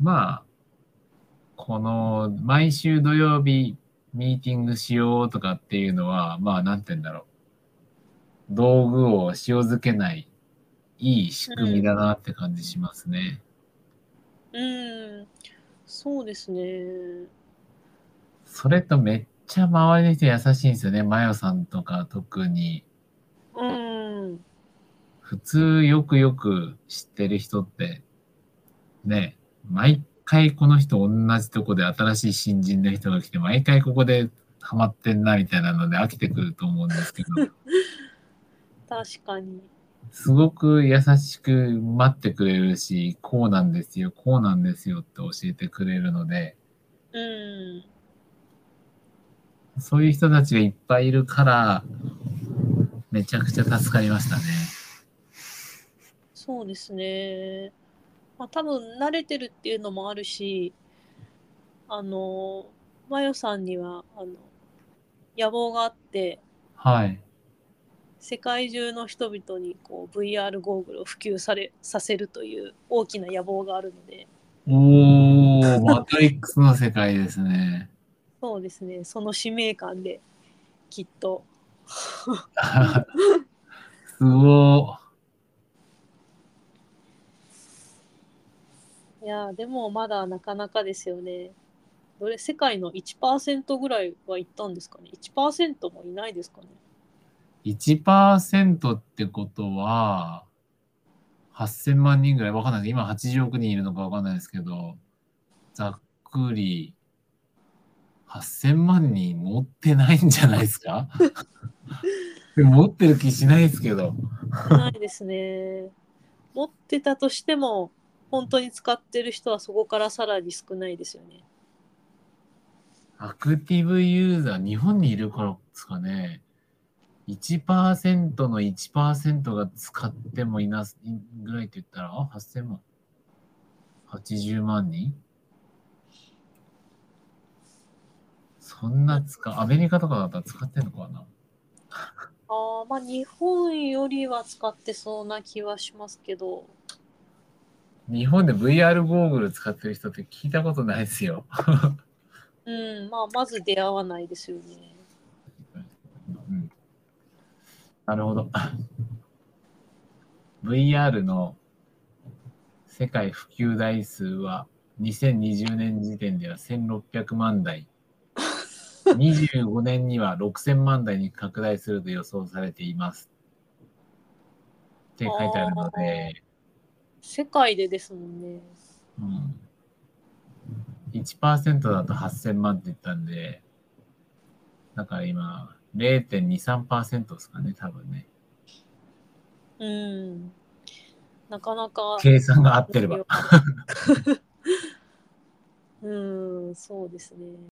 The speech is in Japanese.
まあ、この毎週土曜日ミーティングしようとかっていうのは、まあ、なんて言うんだろう。道具を塩漬けない、いい仕組みだなって感じしますね。うん、そうですね。それとめっちゃ周りの人優しいんですよね。マヨさんとか特に。うん、普通よくよく知ってる人って、ね、毎回この人同じとこで新しい新人の人が来て、毎回ここでハマってんなみたいなので飽きてくると思うんですけど、確かに。すごく優しく待ってくれるし、こうなんですよ、こうなんですよって教えてくれるので、うん、そういう人たちがいっぱいいるから、めちゃくちゃ助かりましたね。そうですね。まあ多分慣れてるっていうのもあるし、あの、マヨさんには、あの、野望があって、はい。世界中の人々にこう VR ゴーグルを普及されさせるという大きな野望があるので、おー、マトリックスの世界ですね。そうですね、その使命感できっと、すごいやーでもまだなかなかですよね。どれ世界の1%ぐらいは行ったんですかね ?1% もいないですかね？ー。1%ってことは、8000万人ぐらいわかんないです。今80億人いるのかわかんないですけど、ざっくり、8000万人持ってないんじゃないですか？持ってる気しないですけど。ないですね。持ってたとしても、本当に使ってる人はそこからさらに少ないですよね。アクティブユーザー、日本にいるからですかね。1%の1%が使ってもいなすぐらいって言ったら、あ、8000万。80万人そんな使う、アメリカとかだったら使ってんのかなああ、まあ日本よりは使ってそうな気はしますけど、日本で VR ゴーグル使ってる人って聞いたことないですよ。うん、まあまず出会わないですよね。うんなるほど。VR の世界普及台数は2020年時点では1600万台。25年には6000万台に拡大すると予想されています。って書いてあるので、世界でですもんね。うん、1%だと8000万って言ったんで、だから今0.23%ですかね、多分ね。うん。なかなか。計算が合ってれば。うん、そうですね。